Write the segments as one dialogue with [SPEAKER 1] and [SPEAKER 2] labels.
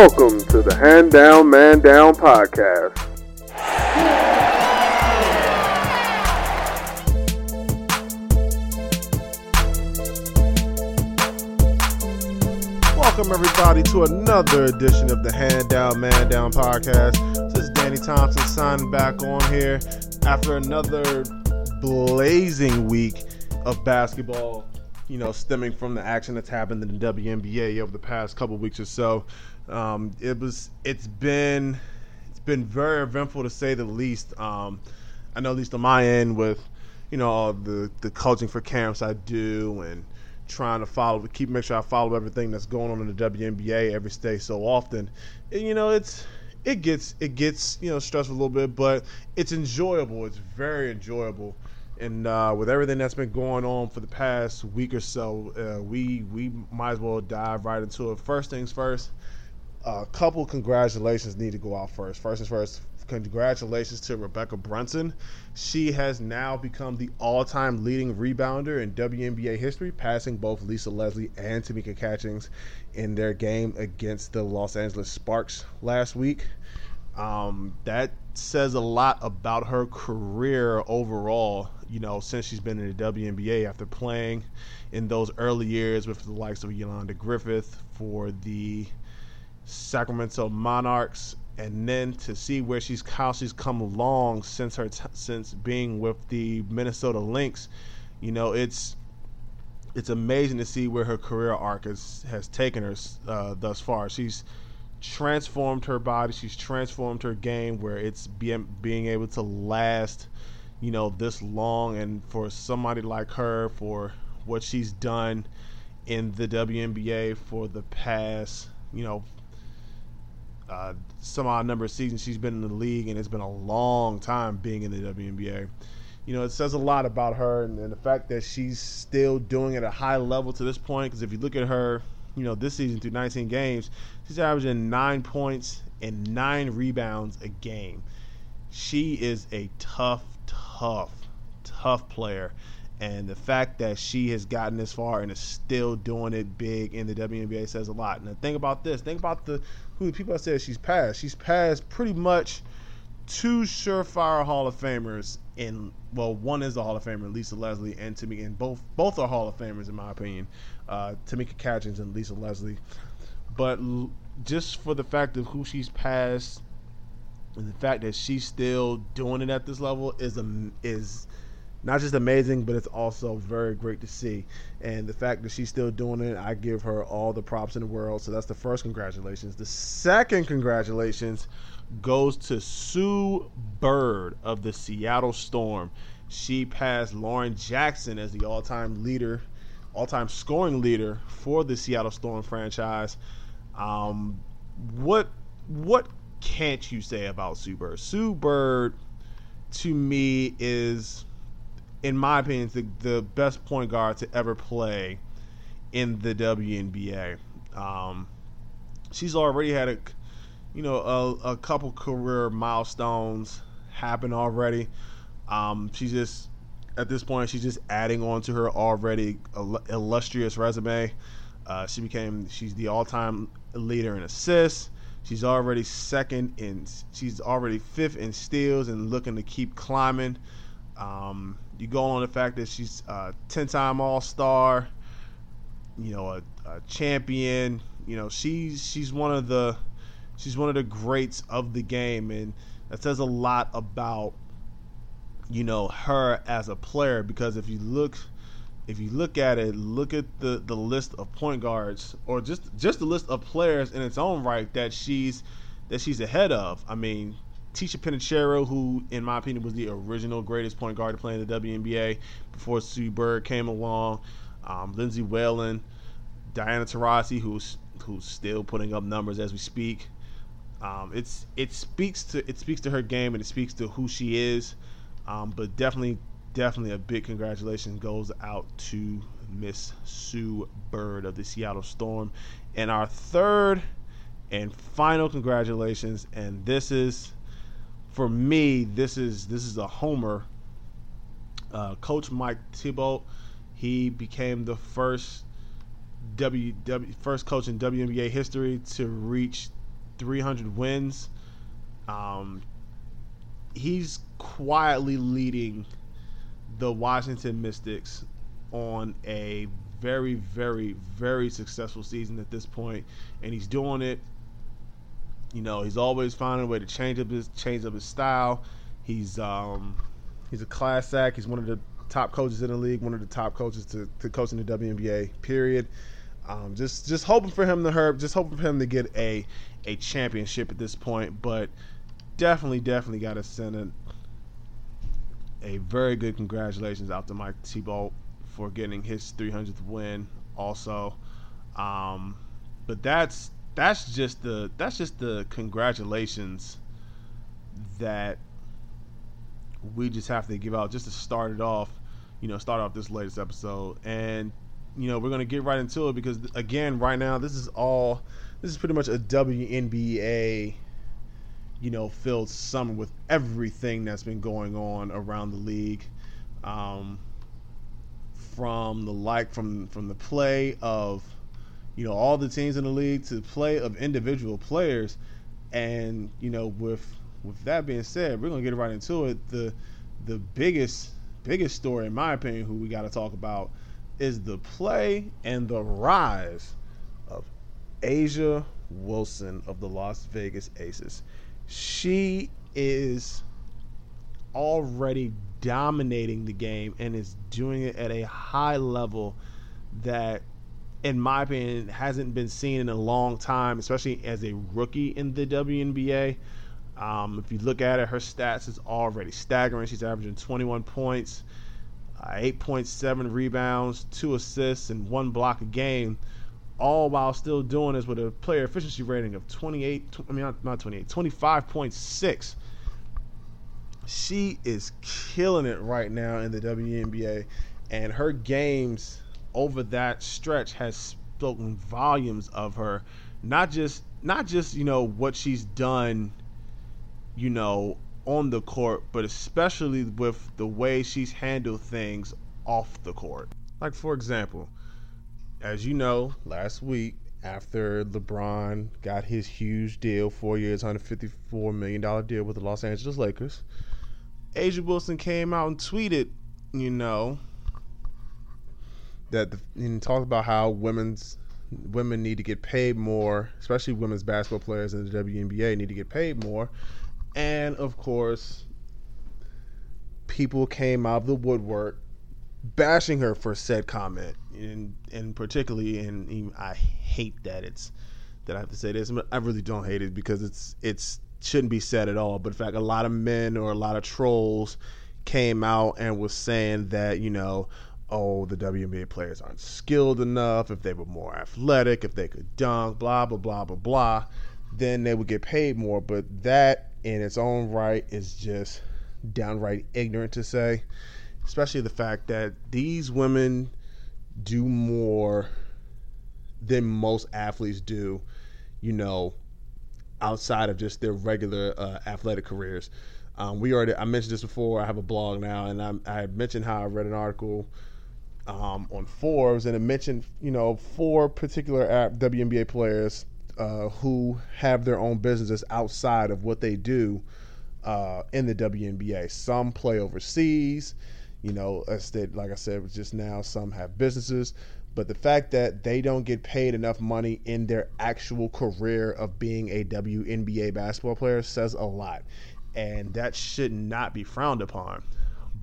[SPEAKER 1] Welcome to the Hand Down Man Down podcast.
[SPEAKER 2] Welcome everybody to another edition of the Hand Down Man Down podcast. This is Danny Thompson signing back on here after another blazing week of basketball. You know, stemming from the action that's happened in the WNBA over the past couple weeks or so. Um, it was, it's been, it's been very eventful to say the least. Um, I know at least on my end with, you know, all the the coaching for camps I do and trying to follow, keep make sure I follow everything that's going on in the WNBA every day so often. And, you know, it's it gets it gets you know stressful a little bit, but it's enjoyable. It's very enjoyable. And uh, with everything that's been going on for the past week or so, uh, we we might as well dive right into it. First things first, a couple congratulations need to go out first. First things first, congratulations to Rebekkah Brunson. She has now become the all-time leading rebounder in WNBA history, passing both Lisa Leslie and Tamika Catchings in their game against the Los Angeles Sparks last week. Um, that says a lot about her career overall. You know, since she's been in the WNBA after playing in those early years with the likes of Yolanda Griffith for the Sacramento Monarchs and then to see where she's how she's come along since her t- since being with the Minnesota Lynx, you know, it's it's amazing to see where her career arc has has taken her uh, thus far. She's transformed her body, she's transformed her game where it's being being able to last, you know, this long and for somebody like her for what she's done in the WNBA for the past, you know, uh, some odd number of seasons she's been in the league, and it's been a long time being in the WNBA. You know, it says a lot about her and, and the fact that she's still doing it at a high level to this point. Because if you look at her, you know, this season through 19 games, she's averaging nine points and nine rebounds a game. She is a tough, tough, tough player. And the fact that she has gotten this far and is still doing it big in the WNBA says a lot. And think about this. Think about the who the people have said she's passed. She's passed pretty much two surefire Hall of Famers in well, one is a Hall of Famer, Lisa Leslie, and Tamika, and both both are Hall of Famers in my opinion. Uh, Tamika Catchings and Lisa Leslie. But l- just for the fact of who she's passed, and the fact that she's still doing it at this level is a is not just amazing, but it's also very great to see. And the fact that she's still doing it, I give her all the props in the world. So that's the first congratulations. The second congratulations goes to Sue Bird of the Seattle Storm. She passed Lauren Jackson as the all-time leader, all-time scoring leader for the Seattle Storm franchise. Um, what what can't you say about Sue Bird? Sue Bird, to me, is in my opinion, the, the best point guard to ever play in the WNBA. Um, she's already had a, you know, a, a couple career milestones happen already. Um, she's just at this point, she's just adding on to her already illustrious resume. Uh, she became she's the all-time leader in assists. She's already second in she's already fifth in steals and looking to keep climbing. Um, you go on the fact that she's a 10-time All-Star, you know, a, a, champion. You know, she's she's one of the she's one of the greats of the game, and that says a lot about you know her as a player. Because if you look if you look at it, look at the the list of point guards, or just just the list of players in its own right that she's that she's ahead of. I mean, Ticha Penicheiro, who, in my opinion, was the original greatest point guard to play in the WNBA before Sue Bird came along. Um, Lindsay Whalen, Diana Taurasi, who's who's still putting up numbers as we speak. Um, it's it speaks to it speaks to her game and it speaks to who she is. Um, but definitely, definitely a big congratulations goes out to Miss Sue Bird of the Seattle Storm. And our third and final congratulations, and this is for me, this is this is a homer. Uh, Coach Mike Thibault, he became the first W, first coach in WNBA history to reach 300 wins. Um, he's quietly leading the Washington Mystics on a very, very, very successful season at this point, and he's doing it. You know, he's always finding a way to change up his change up his style. He's um, he's a class act. He's one of the top coaches in the league, one of the top coaches to, to coach in the WNBA. Period. Um, just just hoping for him to herb, just hoping for him to get a a championship at this point. But definitely, definitely got to send a, a very good congratulations out to Mike Thibault for getting his 300th win. Also, um, but that's that's just the that's just the congratulations that we just have to give out just to start it off. You know, start off this latest episode and you know, we're gonna get right into it because again, right now, this is all this is pretty much a WNBA, you know, filled summer with everything that's been going on around the league, um, from the like from from the play of, you know, all the teams in the league to play of individual players, and you know, with with that being said, we're gonna get right into it. The the biggest biggest story, in my opinion, who we got to talk about is the play and the rise of A'ja Wilson of the Las Vegas Aces. She is already dominating the game and is doing it at a high level that in my opinion hasn't been seen in a long time especially as a rookie in the WNBA um, if you look at it her stats is already staggering she's averaging 21 points uh, 8.7 rebounds, two assists, and one block a game, all while still doing this with a player efficiency rating of 28. I mean, not, not 28, 25.6. She is killing it right now in the WNBA, and her games over that stretch has spoken volumes of her. Not just, not just you know what she's done, you know, on the court, but especially with the way she's handled things off the court. Like, for example, as you know, last week, after LeBron got his huge deal, four years, $154 million deal with the Los Angeles Lakers, A'ja Wilson came out and tweeted, you know, that the, and talked about how women's women need to get paid more, especially women's basketball players in the WNBA need to get paid more and of course, people came out of the woodwork bashing her for said comment, and and particularly, and I hate that it's that I have to say this. I really don't hate it because it's it's shouldn't be said at all. But in fact, a lot of men or a lot of trolls came out and was saying that you know, oh, the WNBA players aren't skilled enough. If they were more athletic, if they could dunk, blah blah blah blah blah, then they would get paid more. But that in its own right is just downright ignorant to say, especially the fact that these women do more than most athletes do, you know, outside of just their regular uh, athletic careers. Um, we already I mentioned this before. I have a blog now, and I, I mentioned how I read an article um, on Forbes, and it mentioned you know four particular WNBA players uh, who have their own businesses outside of what they do uh, in the WNBA. Some play overseas, you know, they, like I said just now, some have businesses. But the fact that they don't get paid enough money in their actual career of being a WNBA basketball player says a lot. And that should not be frowned upon.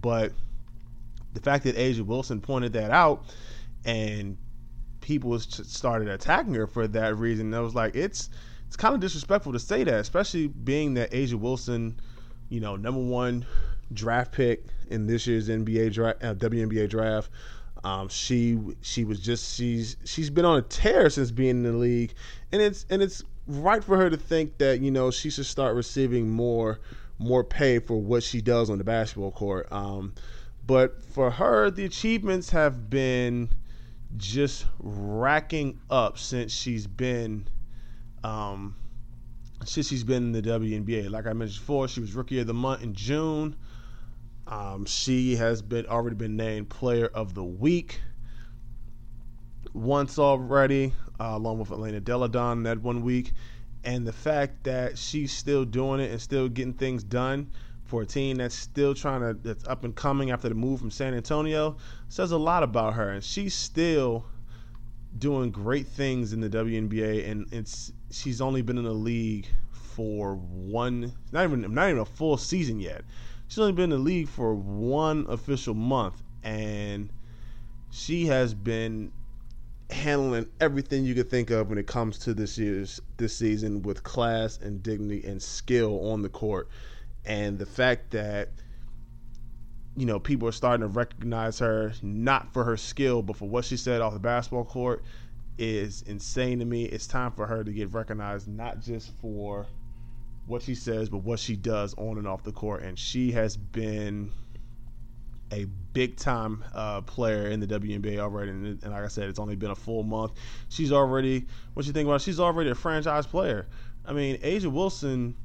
[SPEAKER 2] But the fact that A'ja Wilson pointed that out and people started attacking her for that reason. I was like, it's it's kind of disrespectful to say that, especially being that A'ja Wilson, you know, number one draft pick in this year's NBA draft, uh, WNBA draft. Um, she she was just she's she's been on a tear since being in the league, and it's and it's right for her to think that you know she should start receiving more more pay for what she does on the basketball court. Um, but for her, the achievements have been just racking up since she's been um, since she's been in the WNBA. Like I mentioned before, she was rookie of the month in June. Um, she has been already been named player of the week once already, uh, along with Elena Delle Donne that one week. And the fact that she's still doing it and still getting things done for a team that's still trying to that's up and coming after the move from San Antonio says a lot about her. And she's still doing great things in the WNBA, and it's she's only been in the league for one, not even not even a full season yet. She's only been in the league for one official month, and she has been handling everything you could think of when it comes to this year's this season with class and dignity and skill on the court. And the fact that you know, people are starting to recognize her not for her skill, but for what she said off the basketball court is insane to me. It's time for her to get recognized, not just for what she says, but what she does on and off the court. And she has been a big time uh, player in the WNBA already. And, and, like I said, it's only been a full month. She's already, what you think about? It? She's already a franchise player. I mean, A'ja Wilson,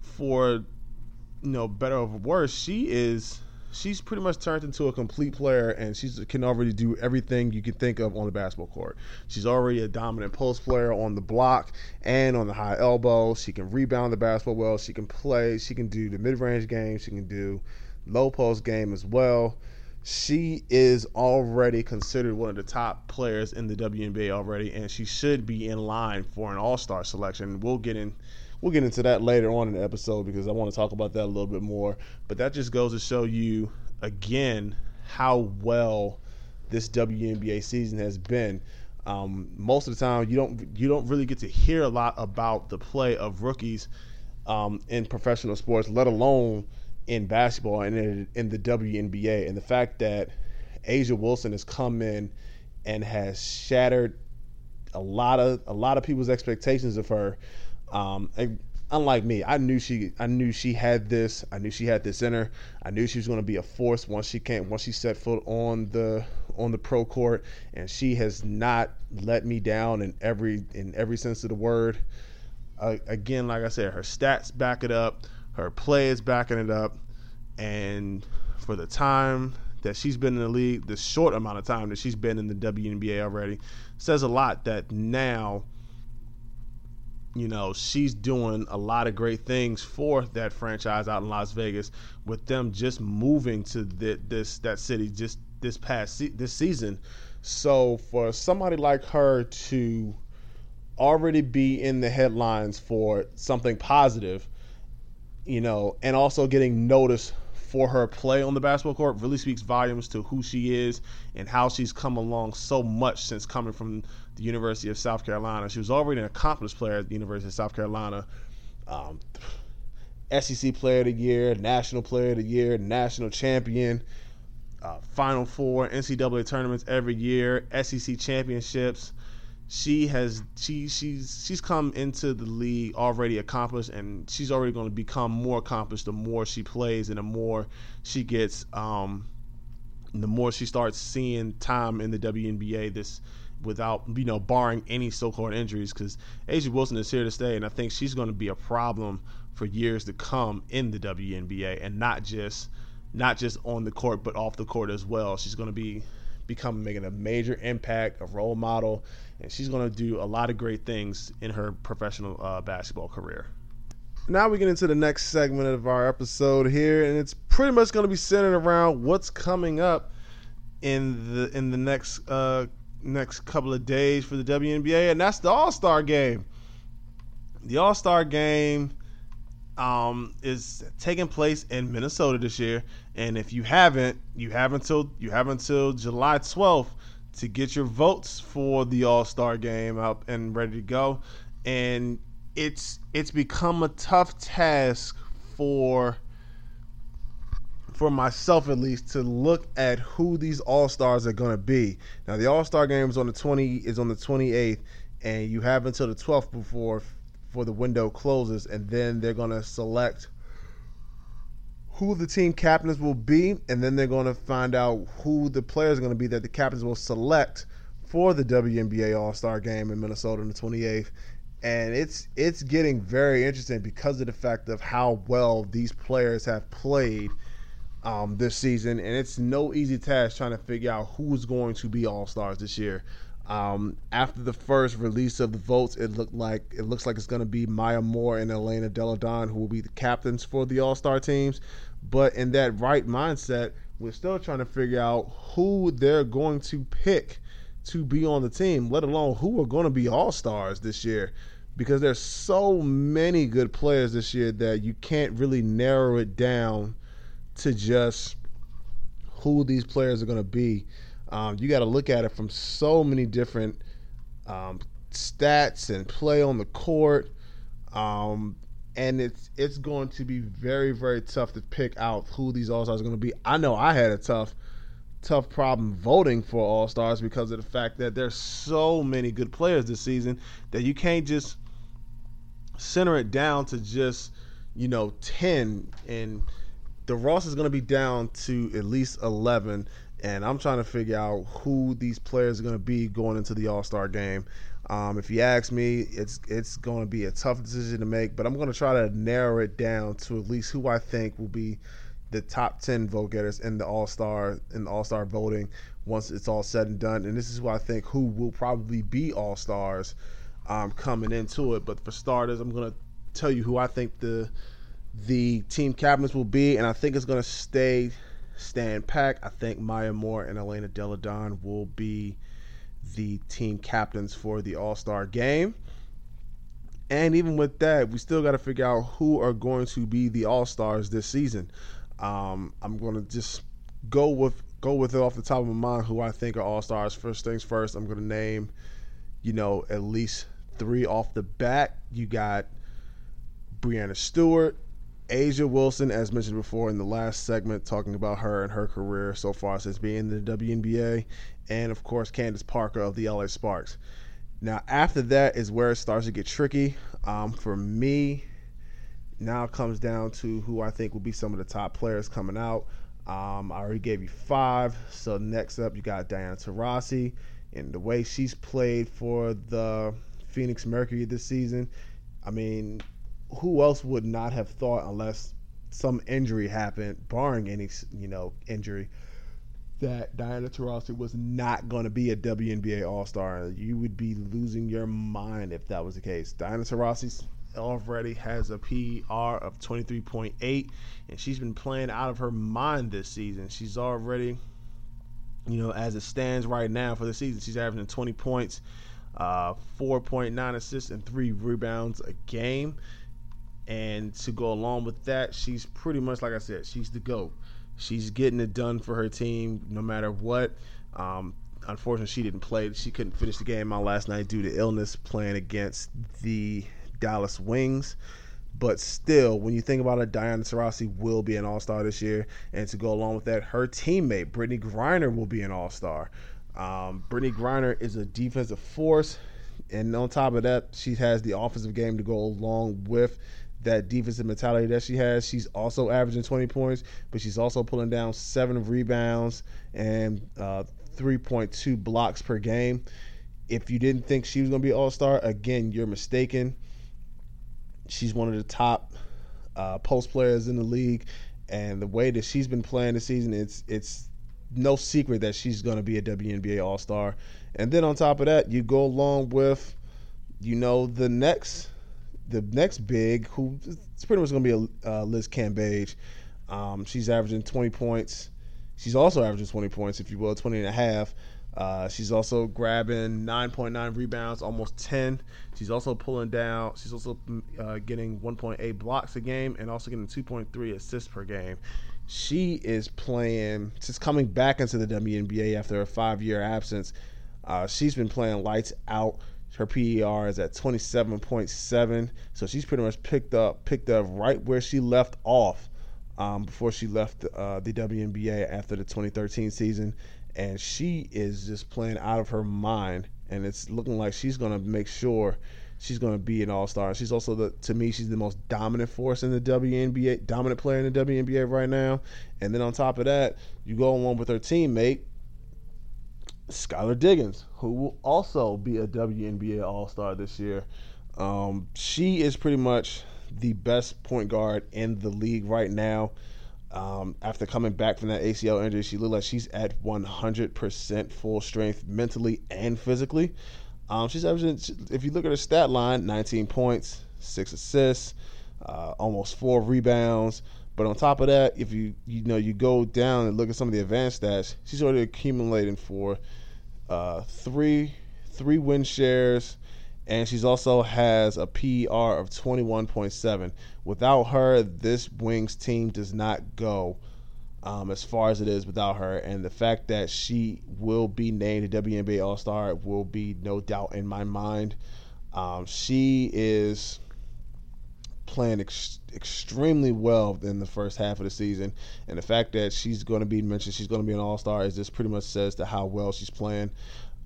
[SPEAKER 2] for you know, better or worse, she is she's pretty much turned into a complete player, and she can already do everything you can think of on the basketball court. She's already a dominant post player on the block and on the high elbow. She can rebound the basketball well. She can play. She can do the mid range game. She can do low post game as well. She is already considered one of the top players in the WNBA already, and she should be in line for an All Star selection. We'll get in we'll get into that later on in the episode because I want to talk about that a little bit more. But that just goes to show you again how well this WNBA season has been. Um, most of the time, you don't you don't really get to hear a lot about the play of rookies um, in professional sports, let alone in basketball and in, in the WNBA. And the fact that A'ja Wilson has come in and has shattered a lot of a lot of people's expectations of her um, unlike me, I knew she I knew she had this. I knew she had this in her. I knew she was going to be a force once she came once she set foot on the on the pro court, and she has not let me down in every in every sense of the word. Uh, again, like I said, her stats back it up. Her play is backing it up, and for the time that she's been in the league, the short amount of time that she's been in the WNBA already, says a lot. That now you know, she's doing a lot of great things for that franchise out in Las Vegas with them just moving to the, this that city just this past se- this season. So for somebody like her to already be in the headlines for something positive, you know, and also getting noticed for her play on the basketball court really speaks volumes to who she is and how she's come along so much since coming from the University of South Carolina. She was already an accomplished player at the University of South Carolina. Um, SEC Player of the Year, National Player of the Year, National Champion, uh, Final Four, NCAA tournaments every year, SEC championships she has she she's she's come into the league already accomplished and she's already going to become more accomplished the more she plays and the more she gets um the more she starts seeing time in the WNBA this without you know barring any so-called injuries because A'ja Wilson is here to stay and I think she's going to be a problem for years to come in the WNBA and not just not just on the court but off the court as well she's going to be become making a major impact a role model and she's going to do a lot of great things in her professional uh, basketball career. Now we get into the next segment of our episode here, and it's pretty much going to be centered around what's coming up in the in the next uh, next couple of days for the WNBA, and that's the All Star Game. The All Star Game um, is taking place in Minnesota this year, and if you haven't, you have until you have until July twelfth to get your votes for the All Star game up and ready to go. And it's it's become a tough task for for myself at least to look at who these All Stars are going to be. Now the All Star game is on the twenty is on the twenty eighth, and you have until the twelfth before for the window closes, and then they're going to select who the team captains will be, and then they're going to find out who the players are going to be that the captains will select for the WNBA All Star Game in Minnesota on the 28th. And it's it's getting very interesting because of the fact of how well these players have played um, this season, and it's no easy task trying to figure out who's going to be All Stars this year. Um, after the first release of the votes, it looked like it looks like it's going to be Maya Moore and Elena Delle Donne who will be the captains for the All Star teams. But in that right mindset, we're still trying to figure out who they're going to pick to be on the team, let alone who are going to be All Stars this year. Because there's so many good players this year that you can't really narrow it down to just who these players are going to be. Um, you got to look at it from so many different um, stats and play on the court, um, and it's it's going to be very very tough to pick out who these all stars are going to be. I know I had a tough tough problem voting for all stars because of the fact that there's so many good players this season that you can't just center it down to just you know 10 and the Ross is going to be down to at least 11 and I'm trying to figure out who these players are going to be going into the All Star game. Um, if you ask me, it's it's going to be a tough decision to make, but I'm going to try to narrow it down to at least who I think will be the top ten vote getters in the All Star in the All Star voting once it's all said and done. And this is who I think who will probably be All Stars um, coming into it. But for starters, I'm going to tell you who I think the the team captains will be, and I think it's going to stay stand pack. I think Maya Moore and Elena Delle Donne will be the team captains for the All Star game. And even with that, we still got to figure out who are going to be the All Stars this season. Um, I'm going to just go with go with it off the top of my mind who I think are All Stars. First things first, I'm going to name, you know, at least three off the bat. You got Breanna Stewart, A'ja Wilson, as mentioned before in the last segment, talking about her and her career so far since being in the WNBA, and of course Candace Parker of the LA Sparks. Now, after that is where it starts to get tricky. Um, for me, now comes down to who I think will be some of the top players coming out. Um, I already gave you five. So next up, you got Diana Taurasi, and the way she's played for the Phoenix Mercury this season. I mean, who else would not have thought unless some injury happened, barring any you know injury, that Diana Taurasi was not going to be a WNBA All Star. You would be losing your mind if that was the case. Diana Taurasi already has a PR of 23.8, and she's been playing out of her mind this season. She's already, you know, as it stands right now for the season, she's averaging 20 points, uh, 4.9 assists, and three rebounds a game. And to go along with that, she's pretty much like I said, she's the GOAT. She's getting it done for her team no matter what. Um, unfortunately, she didn't play. She couldn't finish the game out last night due to illness playing against the Dallas Wings. But still, when you think about it, Diana Taurasi will be an All Star this year, and to go along with that, her teammate Brittney Griner will be an All Star. Um, Brittney Griner is a defensive force, and on top of that, she has the offensive game to go along with that defensive mentality that she has. She's also averaging 20 points, but she's also pulling down seven rebounds and uh, 3.2 blocks per game. If you didn't think she was going to be All Star, again, you're mistaken. She's one of the top uh, post players in the league, and the way that she's been playing this season, it's it's no secret that she's going to be a WNBA All Star. And then on top of that, you go along with, you know, the next the next big, who it's pretty much going to be a uh, Liz Cambage. Um, she's averaging 20 points. She's also averaging 20 points, if you will, 20 and a half. Uh, she's also grabbing 9.9 rebounds, almost 10. She's also pulling down. She's also uh, getting 1.8 blocks a game and also getting 2.3 assists per game. She is playing. She's coming back into the WNBA after a five-year absence. Uh, she's been playing lights out. Her PER is at 27.7, so she's pretty much picked up picked up right where she left off um, before she left uh, the WNBA after the 2013 season, and she is just playing out of her mind, and it's looking like she's to make sure she's going to be an all star. She's also the to me she's the most dominant force in the WNBA, dominant player in the WNBA right now. And then on top of that, you go along with her teammate Skylar Diggins, who will also be a WNBA All Star this year. Um, she is pretty much the best point guard in the league right now. Um, after coming back from that ACL injury, she looked like she's at 100% full strength mentally and physically. Um, she's averaging, if you look at her stat line, 19 points, six assists, uh, almost four rebounds. But on top of that, if you you know you go down and look at some of the advanced stats, she's already accumulating for uh, three three win shares, and she's also has a PER of 21.7. Without her, this Wings team does not go um, as far as it is without her. And the fact that she will be named a WNBA All Star will be no doubt in my mind. Um, she is playing ex- extremely well in the first half of the season, and the fact that she's going to be mentioned, she's going to be an All Star, is just pretty much says to how well she's playing.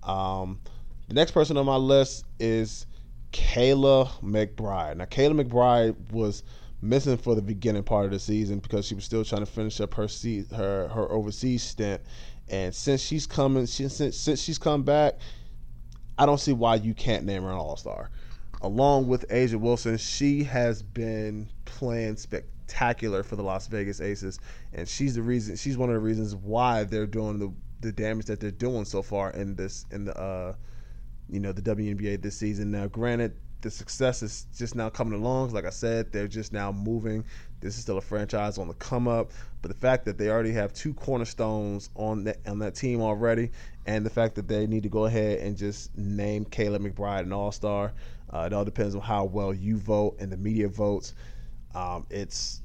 [SPEAKER 2] Um, the next person on my list is Kayla McBride. Now, Kayla McBride was missing for the beginning part of the season because she was still trying to finish up her se- her her overseas stint, and since she's coming, she, since since she's come back, I don't see why you can't name her an All Star along with A'ja Wilson, she has been playing spectacular for the Las Vegas Aces, and she's the reason. She's one of the reasons why they're doing the the damage that they're doing so far in this in the uh, you know the WNBA this season. Now, granted, the success is just now coming along. Like I said, they're just now moving. This is still a franchise on the come up, but the fact that they already have two cornerstones on that on that team already, and the fact that they need to go ahead and just name Kayla McBride an All Star, uh, it all depends on how well you vote and the media votes. Um, it's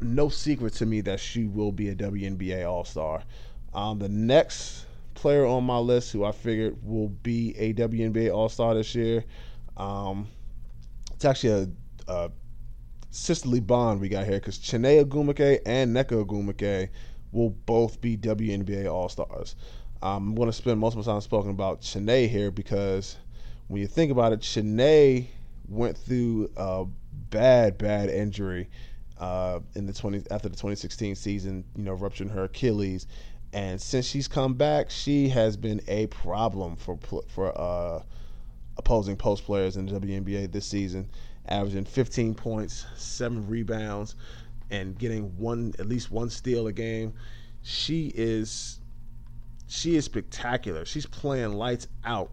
[SPEAKER 2] no secret to me that she will be a WNBA All Star. Um, the next player on my list who I figured will be a WNBA All Star this year, um, it's actually a, a sisterly bond we got here because Chiney Ogwumike and Nneka Ogwumike will both be WNBA All Stars. Um, I'm going to spend most of my time speaking about Chiney here because when you think about it, Chiney went through a bad, bad injury uh, in the 20 after the 2016 season. You know, rupturing her Achilles, and since she's come back, she has been a problem for for uh, opposing post players in the WNBA this season, averaging 15 points, seven rebounds, and getting one at least one steal a game. She is she is spectacular. She's playing lights out.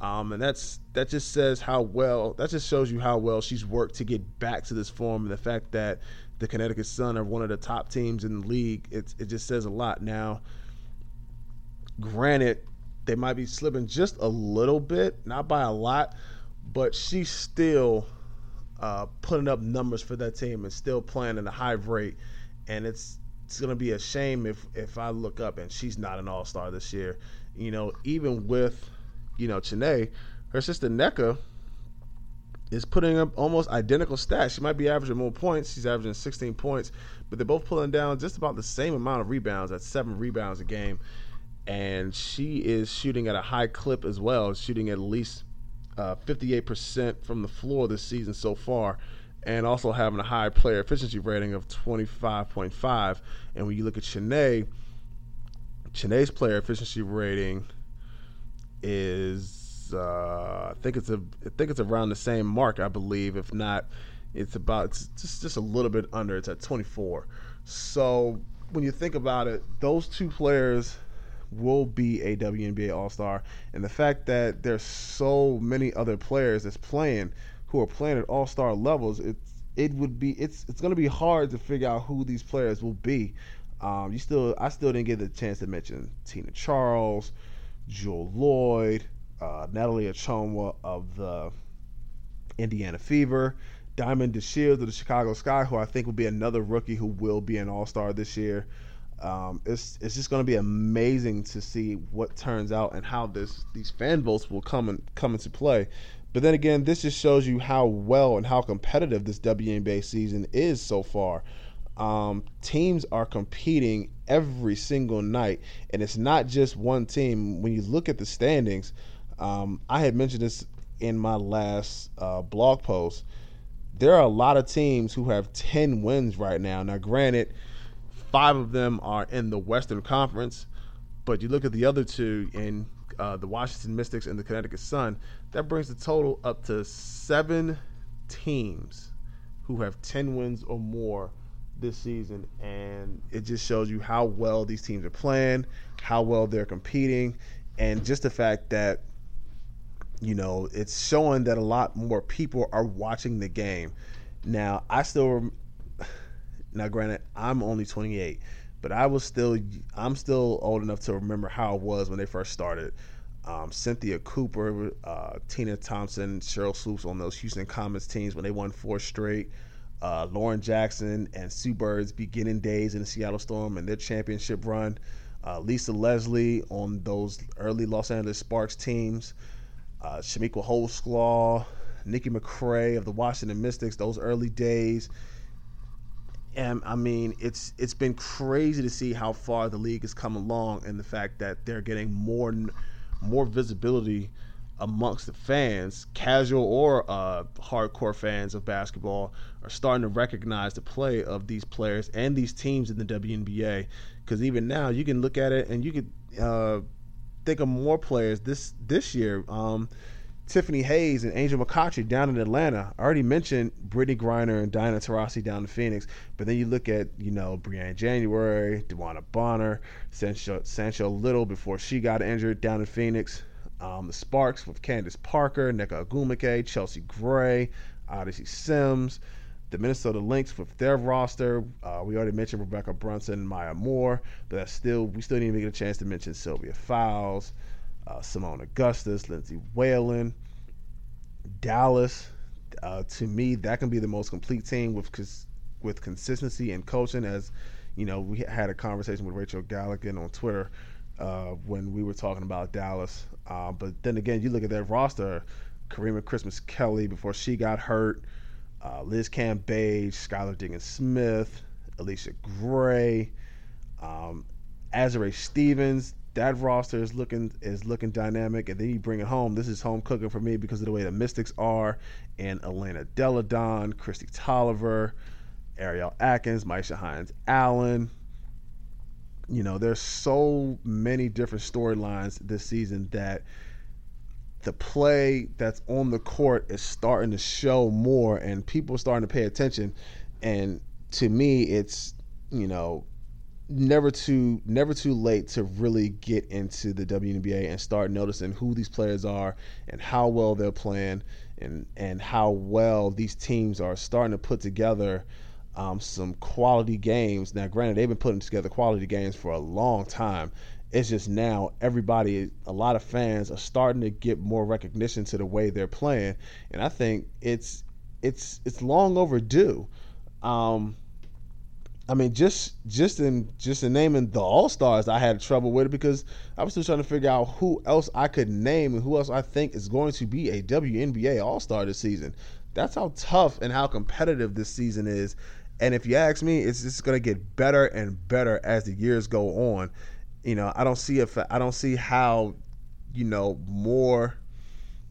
[SPEAKER 2] Um, and that's that just says how well that just shows you how well she's worked to get back to this form and the fact that the Connecticut Sun are one of the top teams in the league. It it just says a lot. Now, granted, they might be slipping just a little bit, not by a lot, but she's still uh, putting up numbers for that team and still playing at a high rate. And it's it's gonna be a shame if if I look up and she's not an All Star this year. You know, even with you know, Chiney, her sister Nneka is putting up almost identical stats. She might be averaging more points. She's averaging 16 points, but they're both pulling down just about the same amount of rebounds at seven rebounds a game. And she is shooting at a high clip as well, shooting at least uh, 58% from the floor this season so far, and also having a high player efficiency rating of 25.5. And when you look at Chiney, Chiney's player efficiency rating is uh, I think it's a I think it's around the same mark I believe. If not it's about it's just just a little bit under. It's at 24 so when you think about it those two players will be a WNBA All-Star. And the fact that there's so many other players that's playing who are playing at All-Star levels it's it would be it's it's going to be hard to figure out who these players will be. Um, you still I still didn't get the chance to mention Tina Charles Jewell Lloyd, uh, Natalie Achonwa of the Indiana Fever, Diamond DeShields of the Chicago Sky, who I think will be another rookie who will be an All Star this year. Um, it's it's just going to be amazing to see what turns out and how this these fan votes will come and come into play. But then again, this just shows you how well and how competitive this WNBA season is so far. Um, teams are competing every single night, and it's not just one team. When you look at the standings, um, I had mentioned this in my last uh, blog post. There are a lot of teams who have 10 wins right now. Now, granted, five of them are in the Western Conference, but you look at the other two in uh, the Washington Mystics and the Connecticut Sun, that brings the total up to seven teams who have 10 wins or more this season, and it just shows you how well these teams are playing, how well they're competing, and just the fact that you know it's showing that a lot more people are watching the game. Now, I still now, granted, I'm only 28, but I was still I'm still old enough to remember how it was when they first started. Um, Cynthia Cooper, uh, Tina Thompson, Cheryl Swoopes on those Houston Comets teams when they won four straight uh, Lauren Jackson and Sue Bird's beginning days in the Seattle Storm and their championship run. Uh, Lisa Leslie on those early Los Angeles Sparks teams. Uh, Chamique Holdsclaw, Nikki McCray of the Washington Mystics, those early days. And I mean, it's it's been crazy to see how far the league has come along, and the fact that they're getting more more visibility amongst the fans, casual or uh, hardcore fans of basketball, are starting to recognize the play of these players and these teams in the WNBA. Because even now, you can look at it and you could uh, think of more players this this year. Um, Tiffany Hayes and Angel McCoughtry down in Atlanta. I already mentioned Brittney Griner and Diana Taurasi down in Phoenix, but then you look at, you know, Briann January, DeWanna Bonner, Sancho, Sancho Lyttle before she got injured down in Phoenix. Um, the Sparks with Candace Parker, Nneka Ogwumike, Chelsea Gray, Odyssey Sims. The Minnesota Lynx with their roster. Uh, we already mentioned Rebekkah Brunson, Maya Moore, but that's still we still didn't even get a chance to mention Sylvia Fowles, uh, Seimone Augustus, Lindsay Whalen, Dallas. Uh, to me, that can be the most complete team with with consistency and coaching. As you know, we had a conversation with Rachel Galligan on Twitter uh, when we were talking about Dallas. Uh, but then again, you look at their roster: Karima Christmas Kelly before she got hurt, uh, Liz Cambage, Skylar Diggins Smith, Allisha Gray, um, Stevens. That roster is looking is looking dynamic, and then you bring it home. This is home cooking for me because of the way the Mystics are, and Elena Deladon, Kristi Toliver, Ariel Atkins, Myisha Hines Allen, you know, there's so many different storylines this season that the play that's on the court is starting to show more and people are starting to pay attention. And to me, it's, you know, never too never too late to really get into the WNBA and start noticing who these players are and how well they're playing and and how well these teams are starting to put together um, some quality games. Now, granted, they've been putting together quality games for a long time. It's just now everybody, a lot of fans are starting to get more recognition to the way they're playing, and I think it's it's it's long overdue. Um, I mean, just just in just in naming the All Stars, I had trouble with it because I was still trying to figure out who else I could name and who else I think is going to be a WNBA All Star this season. That's how tough and how competitive this season is and if you ask me, it's just going to get better and better as the years go on. You know, I don't see if I don't see how, you know, more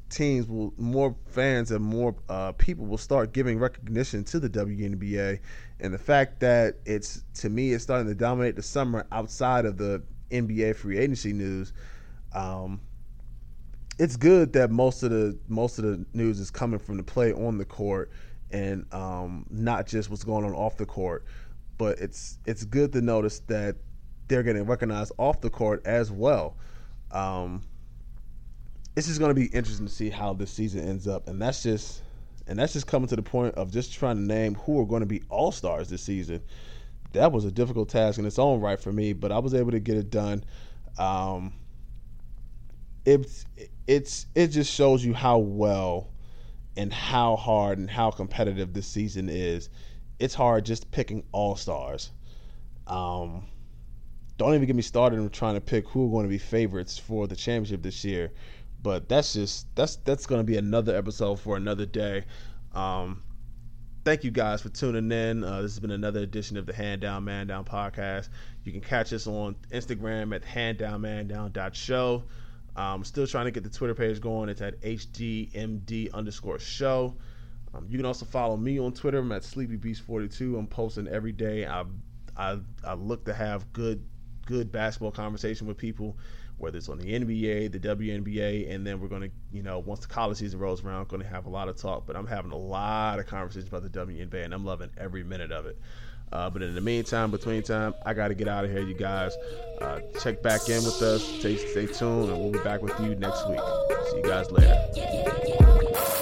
[SPEAKER 2] teams will, more fans and more uh, people will start giving recognition to the WNBA, and the fact that it's to me it's starting to dominate the summer outside of the NBA free agency news. Um, it's good that most of the most of the news is coming from the play on the court and um, not just what's going on off the court. But it's it's good to notice that they're getting recognized off the court as well. Um, just going to be interesting to see how this season ends up, and that's just and that's just coming to the point of just trying to name who are going to be all stars this season. That was a difficult task in its own right for me, but I was able to get it done. Um, it's it's it just shows you how well and how hard and how competitive this season is, it's hard just picking all stars. Um, don't even get me started on trying to pick who are going to be favorites for the championship this year. But that's just that's that's going to be another episode for another day. Um, thank you guys for tuning in. Uh, this has been another edition of the Hand Down Man Down podcast. You can catch us on Instagram at handdownmandown.show. Um, still trying to get the Twitter page going. It's at HDMD underscore show. Um, you can also follow me on Twitter. I'm at SleepyBeast42. I'm posting every day. I, I I look to have good good basketball conversation with people, whether it's on the NBA, the WNBA, and then we're gonna, you know, once the college season rolls around, going to have a lot of talk. But I'm having a lot of conversations about the WNBA, and I'm loving every minute of it. Uh, but in the meantime, between time, I got to get out of here, you guys. Uh, check back in with us. Stay, stay tuned, and we'll be back with you next week. See you guys later.